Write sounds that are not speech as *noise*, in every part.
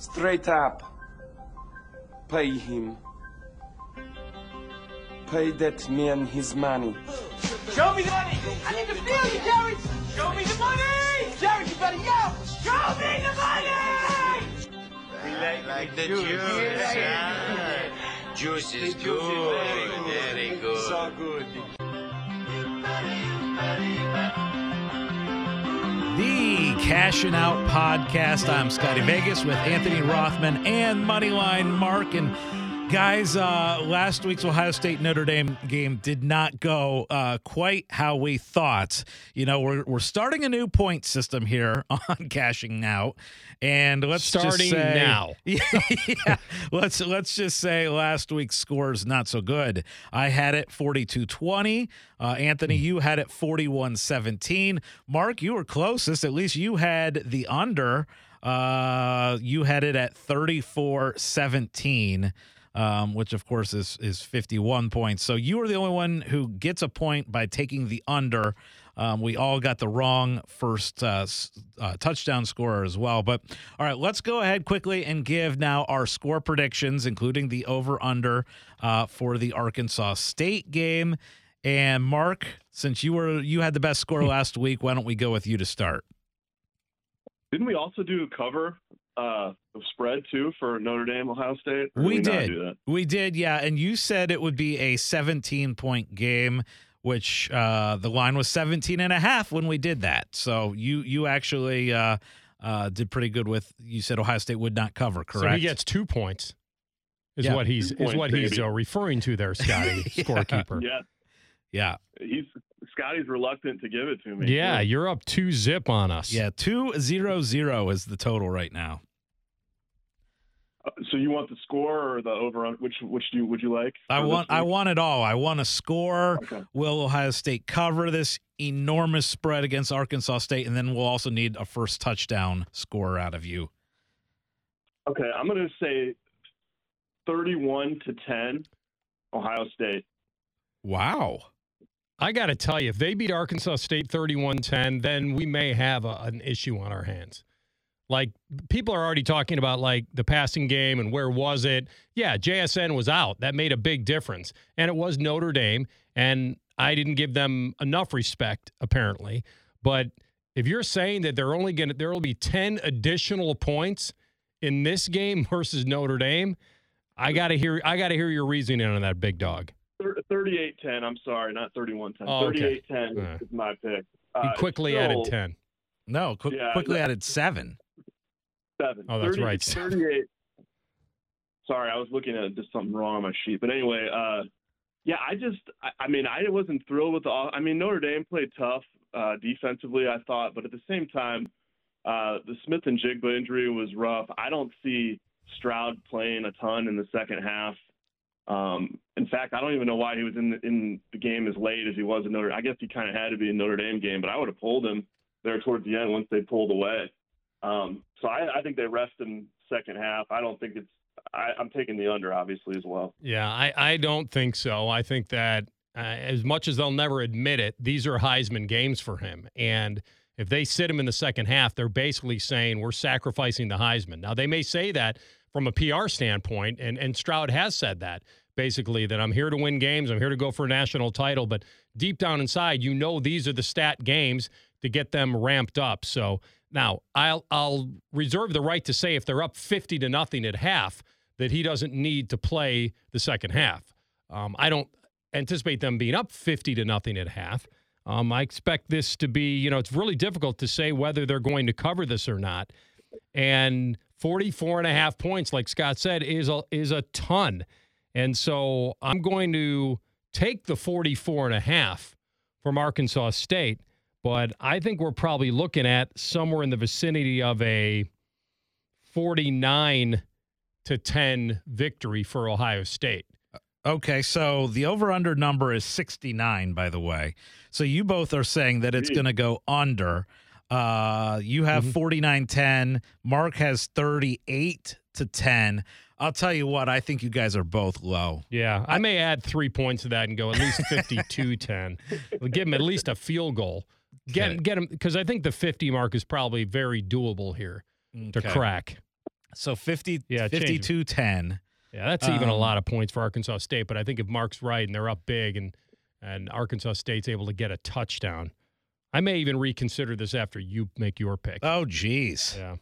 Straight up. Pay him. Pay that man his money. Show me the money! I need to feel you, Jared! Show me the money! Jared, you better yell! Show me the money! like, like the juice. yeah. Juice is good. Very good. So good. Cashing Out Podcast. I'm Scotty Vegas with Anthony Rothman and Moneyline Mark. And guys, uh, last week's Ohio State Notre Dame game did not go uh, quite how we thought. You know, we're, we're starting a new point system here *laughs* on Cashing Out. And let's just Starting say, *laughs* now. yeah, let's let's just say last week's score is not so good. I had it 42-20. Uh, Anthony, you had it 41-17. Mark, you were closest. At least you had the under. Uh, you had it at 34-17. Um, which of course is is 51 points. So you are the only one who gets a point by taking the under. Um, we all got the wrong first uh, uh, touchdown scorer as well. But all right, let's go ahead quickly and give now our score predictions, including the over under uh, for the Arkansas State game. And Mark, since you were you had the best score *laughs* last week, why don't we go with you to start? Didn't we also do a cover uh, the spread too for Notre Dame, Ohio State? Or We did. do that? We did, yeah. And you said it would be a 17 point game, which uh, the line was 17 and a half when we did that. So you you actually uh, uh, did pretty good with. You said Ohio State would not cover, correct? So he gets two points. Is Yeah. what he's Two is points, what he's baby. uh, referring to there, Scotty, *laughs* Yeah. scorekeeper. Yeah, yeah, he's Scotty's reluctant to give it to me. Yeah, too. you're up two zip on us. yeah. Two zero zero is the total right now. Uh, So you want the score or the over? on Which which do you, would you like? I want I want it all. I want a score. Okay. Will Ohio State cover this enormous spread against Arkansas State? And then we'll also need a first touchdown score out of you. Okay, I'm going to say 31 to 10, Ohio State. Wow. I got to tell you, if they beat Arkansas State 31-10, then we may have a, an issue on our hands. Like people are already talking about like the passing game and where was it? Yeah, JSN was out. That made a big difference. And it was Notre Dame and I didn't give them enough respect apparently. But if you're saying that they're only going to there will be 10 additional points in this game *laughs* versus Notre Dame, I got to hear I got to hear your reasoning on that big dog. Thir- 38-10. I'm sorry, not 31-10. Oh, okay. 38-10 Uh. is my pick. He Uh, quickly still added 10. No, quick, Yeah, quickly that- added seven. Seven. Oh, that's 30 right. *laughs* 38. Sorry, I was looking at just something wrong on my sheet. But anyway, uh, yeah, I just, I, I mean, I wasn't thrilled with the. I mean, Notre Dame played tough uh, defensively, I thought, but at the same time, uh, the Smith-Njigba injury was rough. I don't see Stroud playing a ton in the second half. Um, in fact, I don't even know why he was in the, in the game as late as he was in Notre. I guess he kind of had to be in Notre Dame game, but I would have pulled him there towards the end once they pulled away. Um, so I, I think they rest in second half. I don't think it's. I, I'm taking the under, obviously, as well. Yeah, I, I don't think so. I think that uh, as much as they'll never admit it, these are Heisman games for him. And if they sit him in the second half, they're basically saying we're sacrificing the Heisman. Now, they may say that from a PR standpoint, and, and Stroud has said that basically, that I'm here to win games, I'm here to go for a national title. But deep down inside, you know these are the stat games to get them ramped up. So now I'll I'll reserve the right to say if they're up 50 to nothing at half, that he doesn't need to play the second half. Um, I don't anticipate them being up 50 to nothing at half. Um, I expect this to be, you know, it's really difficult to say whether they're going to cover this or not. And 44 and a half points, like Scott said, is a, is a ton. And so I'm going to take the 44 and a half from Arkansas State, but I think we're probably looking at somewhere in the vicinity of a 49 to 10 victory for Ohio State. Okay, so the over under number is 69, by the way. So you both are saying that it's going to go under. Uh, you have Mhm. 49 10. Mark has 38 to 10. I'll tell you what, I think you guys are both low. Yeah, I may add three points to that and go at least 52 10. Give him at least a field goal. Okay. Get, get him, because I think the 50 mark is probably very doable here to crack. So 50, Yeah, 52 10. Yeah, that's even a Um, lot of points for Arkansas State. But I think if Mark's right and they're up big and and Arkansas State's able to get a touchdown, I may even reconsider this after you make your pick. Oh, geez. yeah,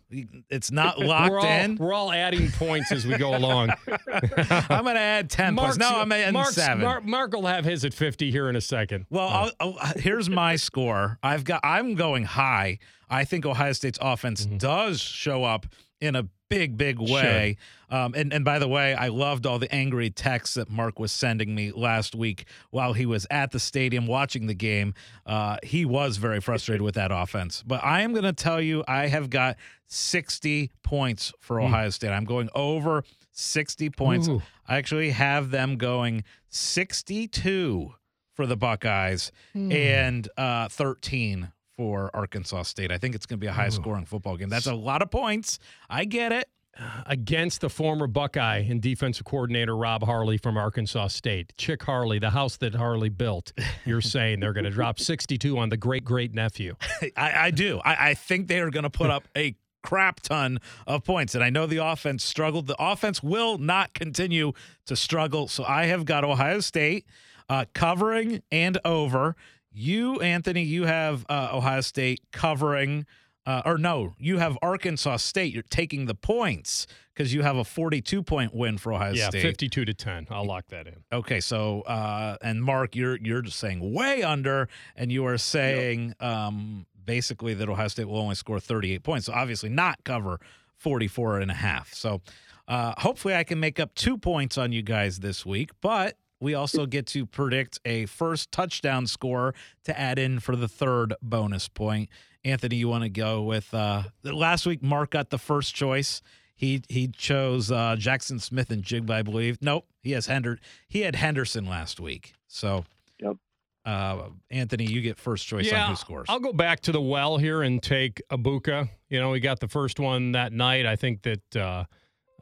It's not locked we're all, in. We're all adding points as we go along. *laughs* I'm going to add 10 points. No, I'm adding Mark's- seven. Mark, Mark will have his at 50 here in a second. Well, I'll, I'll, here's my score. I've got. I'm going high. I think Ohio State's offense mm-hmm. does show up in a big, big way. Um, and and by the way, I loved all the angry texts that Mark was sending me last week while he was at the stadium watching the game. Uh, he was very frustrated with that offense. But I am going to tell you, I have got 60 points for Ohio State. I'm going over 60 points. Ooh. I actually have them going 62 for the Buckeyes and uh, 13 for Arkansas State. I think it's going to be a high scoring football game. That's a lot of points. I get it. *sighs* against the former Buckeye and defensive coordinator Rob Harley from Arkansas State. Chick Harley, the house that Harley built. You're *laughs* saying they're going to drop 62 on the great great nephew. *laughs* I, I do. I, I think they are going to put up a crap ton of points. And I know the offense struggled. The offense will not continue to struggle. So I have got Ohio State uh, covering and over. You, Anthony, you have uh, Ohio State covering. Uh, or no, you have Arkansas State. You're taking the points because you have a 42 point win for Ohio yeah, State. 52 to 10. I'll lock that in. Okay, so uh, and Mark, you're you're just saying way under, and you are saying um, basically that Ohio State will only score 38 points. So obviously not cover 44 and a half. So uh, hopefully I can make up two points on you guys this week, but we also get to predict a first touchdown score to add in for the third bonus point. Anthony, you want to go with uh, last week? Mark got the first choice. He he chose uh, Jaxon Smith-Njigba, I believe. Nope, he has Hender. He had Henderson last week. So, Yep. uh, Anthony, you get first choice on who scores. I'll go back to the well here and take Egbuka. You know, we got the first one that night. I think that uh,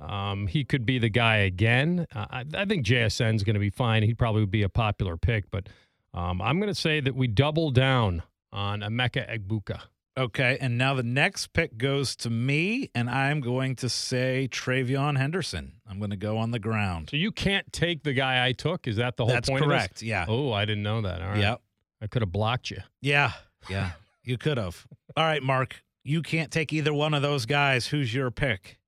um, he could be the guy again. Uh, I, I think JSN's going to be fine. He'd probably be a popular pick, but um, I'm going to say that we double down on Emeka Egbuka. Okay, and now the next pick goes to me, and I'm going to say TreVeyon Henderson. I'm going to go on the ground. So you can't take the guy I took. Is that the whole That's point? of this? correct. Yeah. Oh, I didn't know that. All right. Yep. I could have blocked you. Yeah. *laughs* Yeah. you could have. All right, Mark. You can't take either one of those guys. Who's your pick?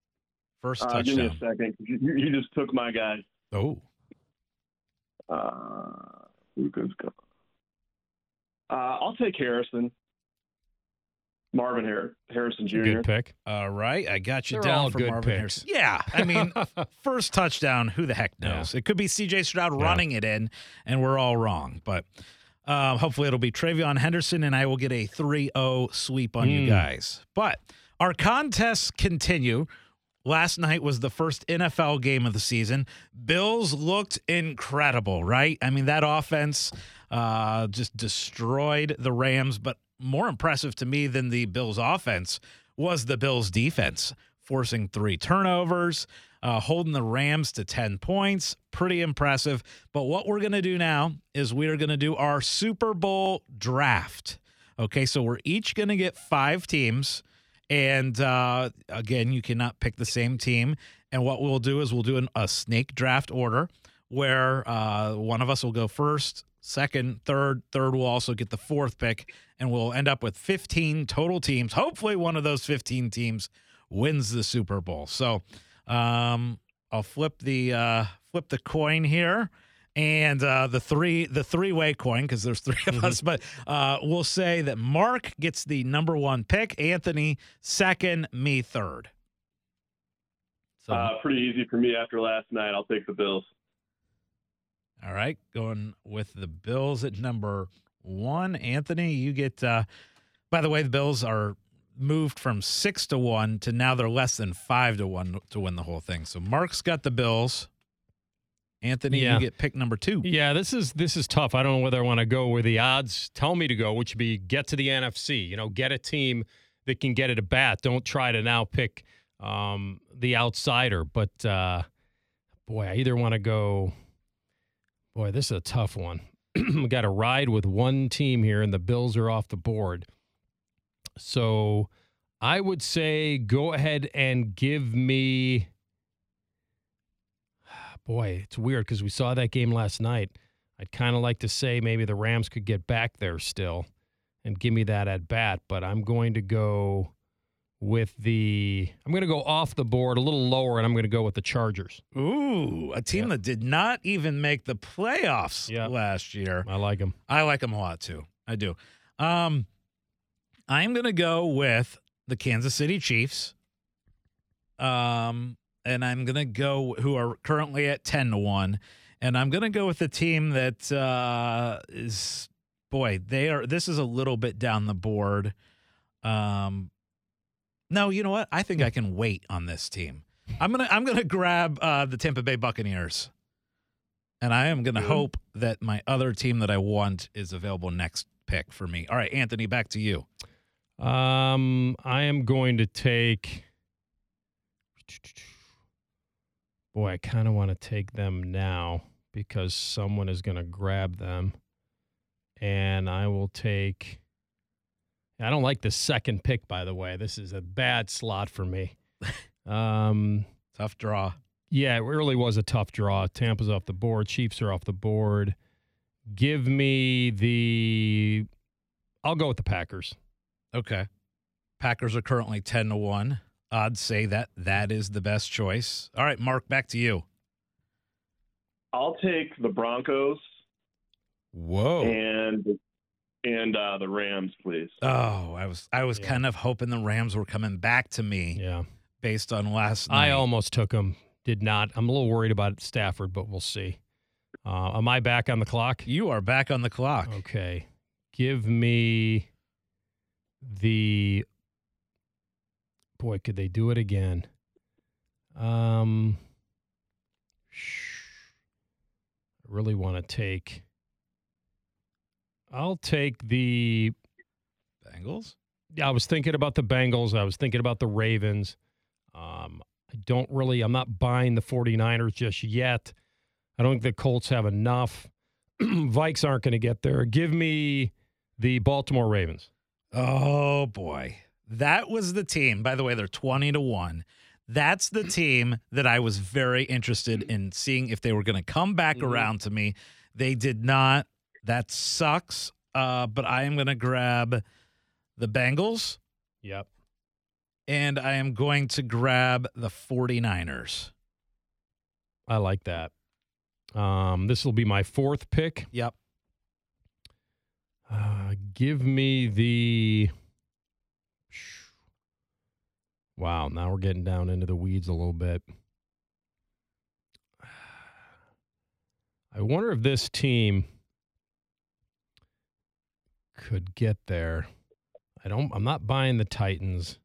First Uh, give me a second. You, you just took my guy. Oh. Uh, Luca's go. Uh, I'll take Harrison. Marvin Har- Harrison Jr. Good pick. All right, I got you They're down all for good Marvin picks. Harrison. Yeah, I mean, *laughs* first touchdown. Who the heck Yeah. knows? It could be C.J. Stroud Yeah. running it in, and we're all wrong. But um, hopefully, it'll be TreVeyon Henderson, and I will get a 3-0 sweep on you Mm. guys. But our contests continue. Last night was the first NFL game of the season. Bills looked incredible, right? I mean, that offense uh, just destroyed the Rams. But more impressive to me than the Bills' offense was the Bills' defense, forcing three turnovers, uh, holding the Rams to 10 points. Pretty impressive. But what we're going to do now is we are going to do our Super Bowl draft. Okay, so we're each going to get five teams. And uh, again, you cannot pick the same team. And what we'll do is we'll do an, a snake draft order where uh, one of us will go first, second, third. Third will also get the fourth pick. And we'll end up with 15 total teams. Hopefully, one of those 15 teams wins the Super Bowl. So um, I'll flip the uh, flip the coin here. And uh, the three the three way coin because there's 3 of us, but uh, we'll say that Mark gets the number one pick, Anthony second, me third. So Uh, pretty easy for me after last night. I'll take the Bills. all right, going with the Bills at number one. Anthony, you get. Uh, by the way, the Bills are moved from six to one to now they're less than five to one to win the whole thing. So Mark's got the Bills. Anthony, Yeah. you get pick number two. Yeah, this is this is tough. I don't know whether I want to go where the odds tell me to go, which would be get to the NFC. You know, get a team that can get it a bat. Don't try to now pick um, the outsider. But uh, boy, I either want to go. Boy, this is a tough one. *clears throat* we got to ride with one team here, and the Bills are off the board. So I would say go ahead and give me. Boy, it's weird because we saw that game last night. I'd kind of like to say maybe the Rams could get back there still and give me that at bat, but I'm going to go with the. I'm going to go off the board a little lower, and I'm going to go with the Chargers. Ooh, a team Yeah. that did not even make the playoffs Yeah. last year. I like them. I like them a lot too. I do. Um, I'm gonna go with the Kansas City Chiefs. Um, and I'm gonna go who are currently at ten to one, and I'm gonna go with the team that uh, is boy they are. This is a little bit down the board. Um, no, you know what? I think I can wait on this team. I'm gonna I'm gonna grab uh, the Tampa Bay Buccaneers. And I am going to hope that my other team that I want is available next pick for me. All right, Anthony, back to you. Um, I am going to take. Boy, I kind of want to take them now because someone is going to grab them, and I will take. I don't like the second pick, by the way. This is a bad slot for me. *laughs* Um, Tough draw. yeah, it really was a tough draw. Tampa's off the board. Chiefs are off the board. Give me the. I'll go with the Packers. Okay. Packers are currently 10 to 1. Odds say that that is the best choice. All right, Mark, back to you. I'll take the Broncos Whoa. and and uh, the Rams, please. Oh, I was I was Yeah. kind of hoping the Rams were coming back to me Yeah. based on last night. I almost took them. Did not. I'm a little worried about Stafford, but we'll see. Uh, am I back on the clock? you are back on the clock. Okay. Give me the. Boy, could they do it again? Um, I really want to take. I'll take the. Bengals? Yeah, I was thinking about the Bengals. I was thinking about the Ravens. Um, I don't really, I'm not buying the 49ers just yet. I don't think the Colts have enough. *clears throat* Vikes aren't going to get there. Give me the Baltimore Ravens. Oh boy. That was the team. By the way, they're 20 to 1. That's the *clears throat* team that I was very interested in seeing if they were going to come back Mhm. around to me. They did not. That sucks. Uh, but I am going to grab the Bengals Yep. and I am going to grab the 49ers. I like that. Um, this will be my fourth pick. Yep. Uh, give me the. Wow, now we're getting down into the weeds a little bit. *sighs* I wonder if this team could get there. I don't. I'm not buying the Titans.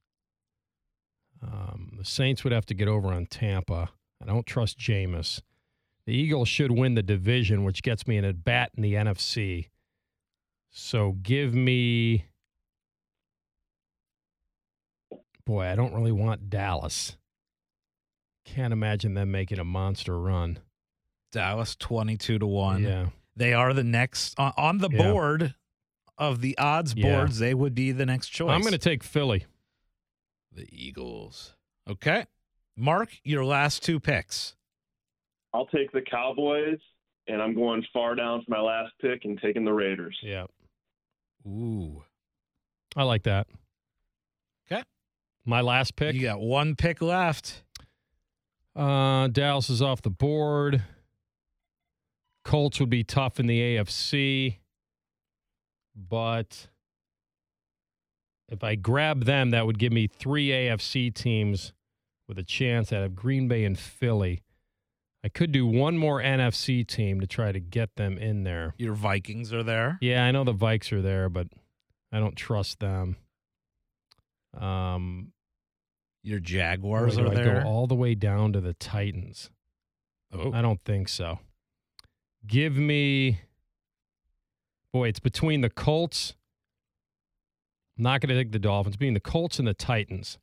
Um, the Saints would have to get over on Tampa. I don't trust Jameis. The Eagles should win the division, which gets me an at bat in the NFC. So give me. Boy, I don't really want Dallas. Can't imagine them making a monster run. Dallas 22 to 1. Yeah. They are the next on, on the Yeah. board of the odds Yeah. boards. They would be the next choice. I'm going to take Philly. the Eagles. Okay. Mark, your last two picks. I'll take the Cowboys, and I'm going far down for my last pick and taking the Raiders. Yeah. Ooh. I like that. 'Kay. My last pick. You got one pick left. Uh, Dallas is off the board. Colts would be tough in the AFC, but if I grab them, that would give me three AFC teams with a chance out of Green Bay and Philly. I could do one more NFC team to try to get them in there. Your Vikings are there. Yeah, I know the Vikes are there, but I don't trust them. Um, Your Jaguars do are I there. go all the way down to the Titans? oh. I don't think so. Give me, boy, it's between the Colts. I'm not going to take the Dolphins. Between the Colts and the Titans.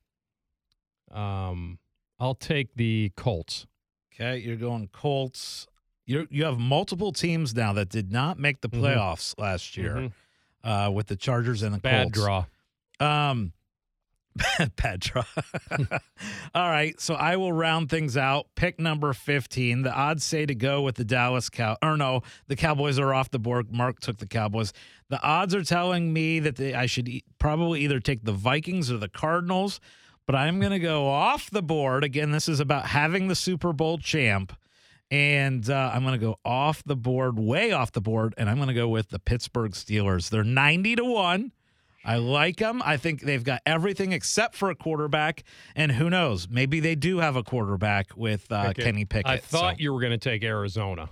Um, I'll take the Colts. Okay, you're going Colts. You you have multiple teams now that did not make the Mhm. playoffs last year Mhm. uh, with the Chargers and the Bad Colts. draw. Um, *laughs* Petra. *laughs* All right, so I will round things out. Pick number 15. The odds say to go with the Dallas Cow or no, the Cowboys are off the board. Mark took the Cowboys. The odds are telling me that they, I should e- probably either take the Vikings or the Cardinals, but I'm going to go off the board. Again, this is about having the Super Bowl champ. And uh, I'm going to go off the board, way off the board, and I'm going to go with the Pittsburgh Steelers. They're 90 to 1. I like them. I think they've got everything except for a quarterback. And who knows? Maybe they do have a quarterback with uh, Pickett. Kenny Pickett. I thought so- you were going to take Arizona.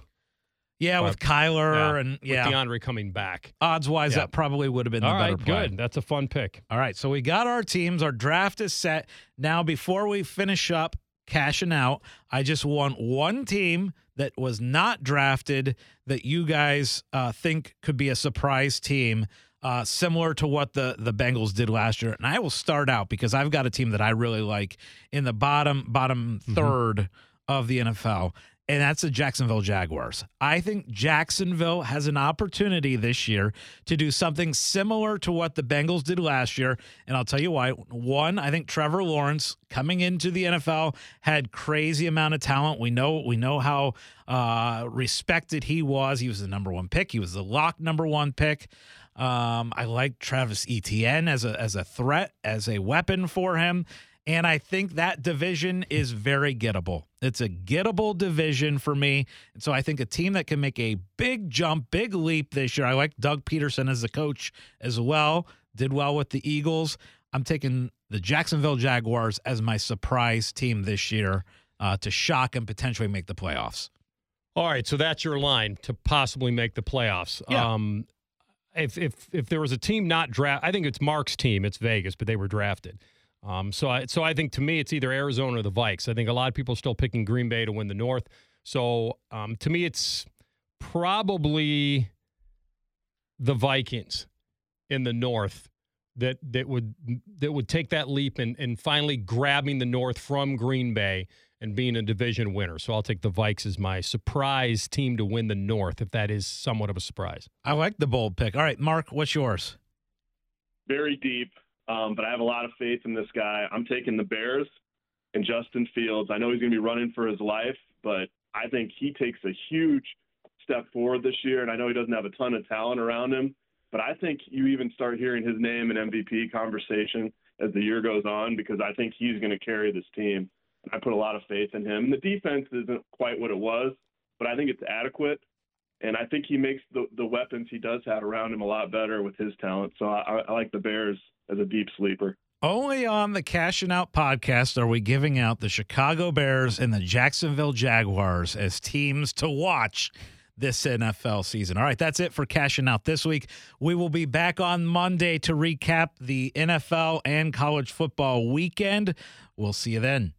yeah, with but- Kyler and yeah, With DeAndre coming back. odds wise, Yeah. that probably would have been the All better right, play. good. That's a fun pick. All right, so we got our teams. Our draft is set. Now, before we finish up cashing out, I just want one team that was not drafted that you guys uh, think could be a surprise team, uh, similar to what the the Bengals did last year. And I will start out because I've got a team that I really like in the bottom bottom third of the NFL. And that's the Jacksonville Jaguars. I think Jacksonville has an opportunity this year to do something similar to what the Bengals did last year. And I'll tell you why. One, I think Trevor Lawrence coming into the NFL had crazy amount of talent. We know we know how uh, respected he was. He was the number one pick. He was the lock number one pick. Um, I like Travis Etienne as a as a threat, as a weapon for him. And I think that division is very gettable. It's a gettable division for me. And so I think a team that can make a big jump, big leap this year. I like Doug Pederson as the coach as well. Did well with the Eagles. I'm taking the Jacksonville Jaguars as my surprise team this year uh, to shock and potentially make the playoffs. All right, so that's your line to possibly make the playoffs. Yeah. Um, if if if there was a team not draft, I think it's Mark's team. It's Vegas, but they were drafted. Um, so I so I think to me it's either Arizona or the Vikes. I think a lot of people are still picking Green Bay to win the North. So um, to me it's probably the Vikings in the North that that would that would take that leap and and finally grabbing the North from Green Bay and being a division winner. So I'll take the Vikes as my surprise team to win the North, if that is somewhat of a surprise. I like the bold pick. All right, Mark, what's yours? Very deep, um, but I have a lot of faith in this guy. I'm taking the Bears and Justin Fields. I know he's going to be running for his life, but I think he takes a huge step forward this year. And I know he doesn't have a ton of talent around him, but I think you even start hearing his name in MVP conversation as the year goes on because I think he's going to carry this team. I put a lot of faith in him. The defense isn't quite what it was, but I think it's adequate. And I think he makes the, the weapons he does have around him a lot better with his talent. So I, I like the Bears as a deep sleeper. Only on the Cashing Out podcast are we giving out the Chicago Bears and the Jacksonville Jaguars as teams to watch this NFL season. All right, that's it for Cashing Out this week. We will be back on Monday to recap the NFL and college football weekend. We'll see you then.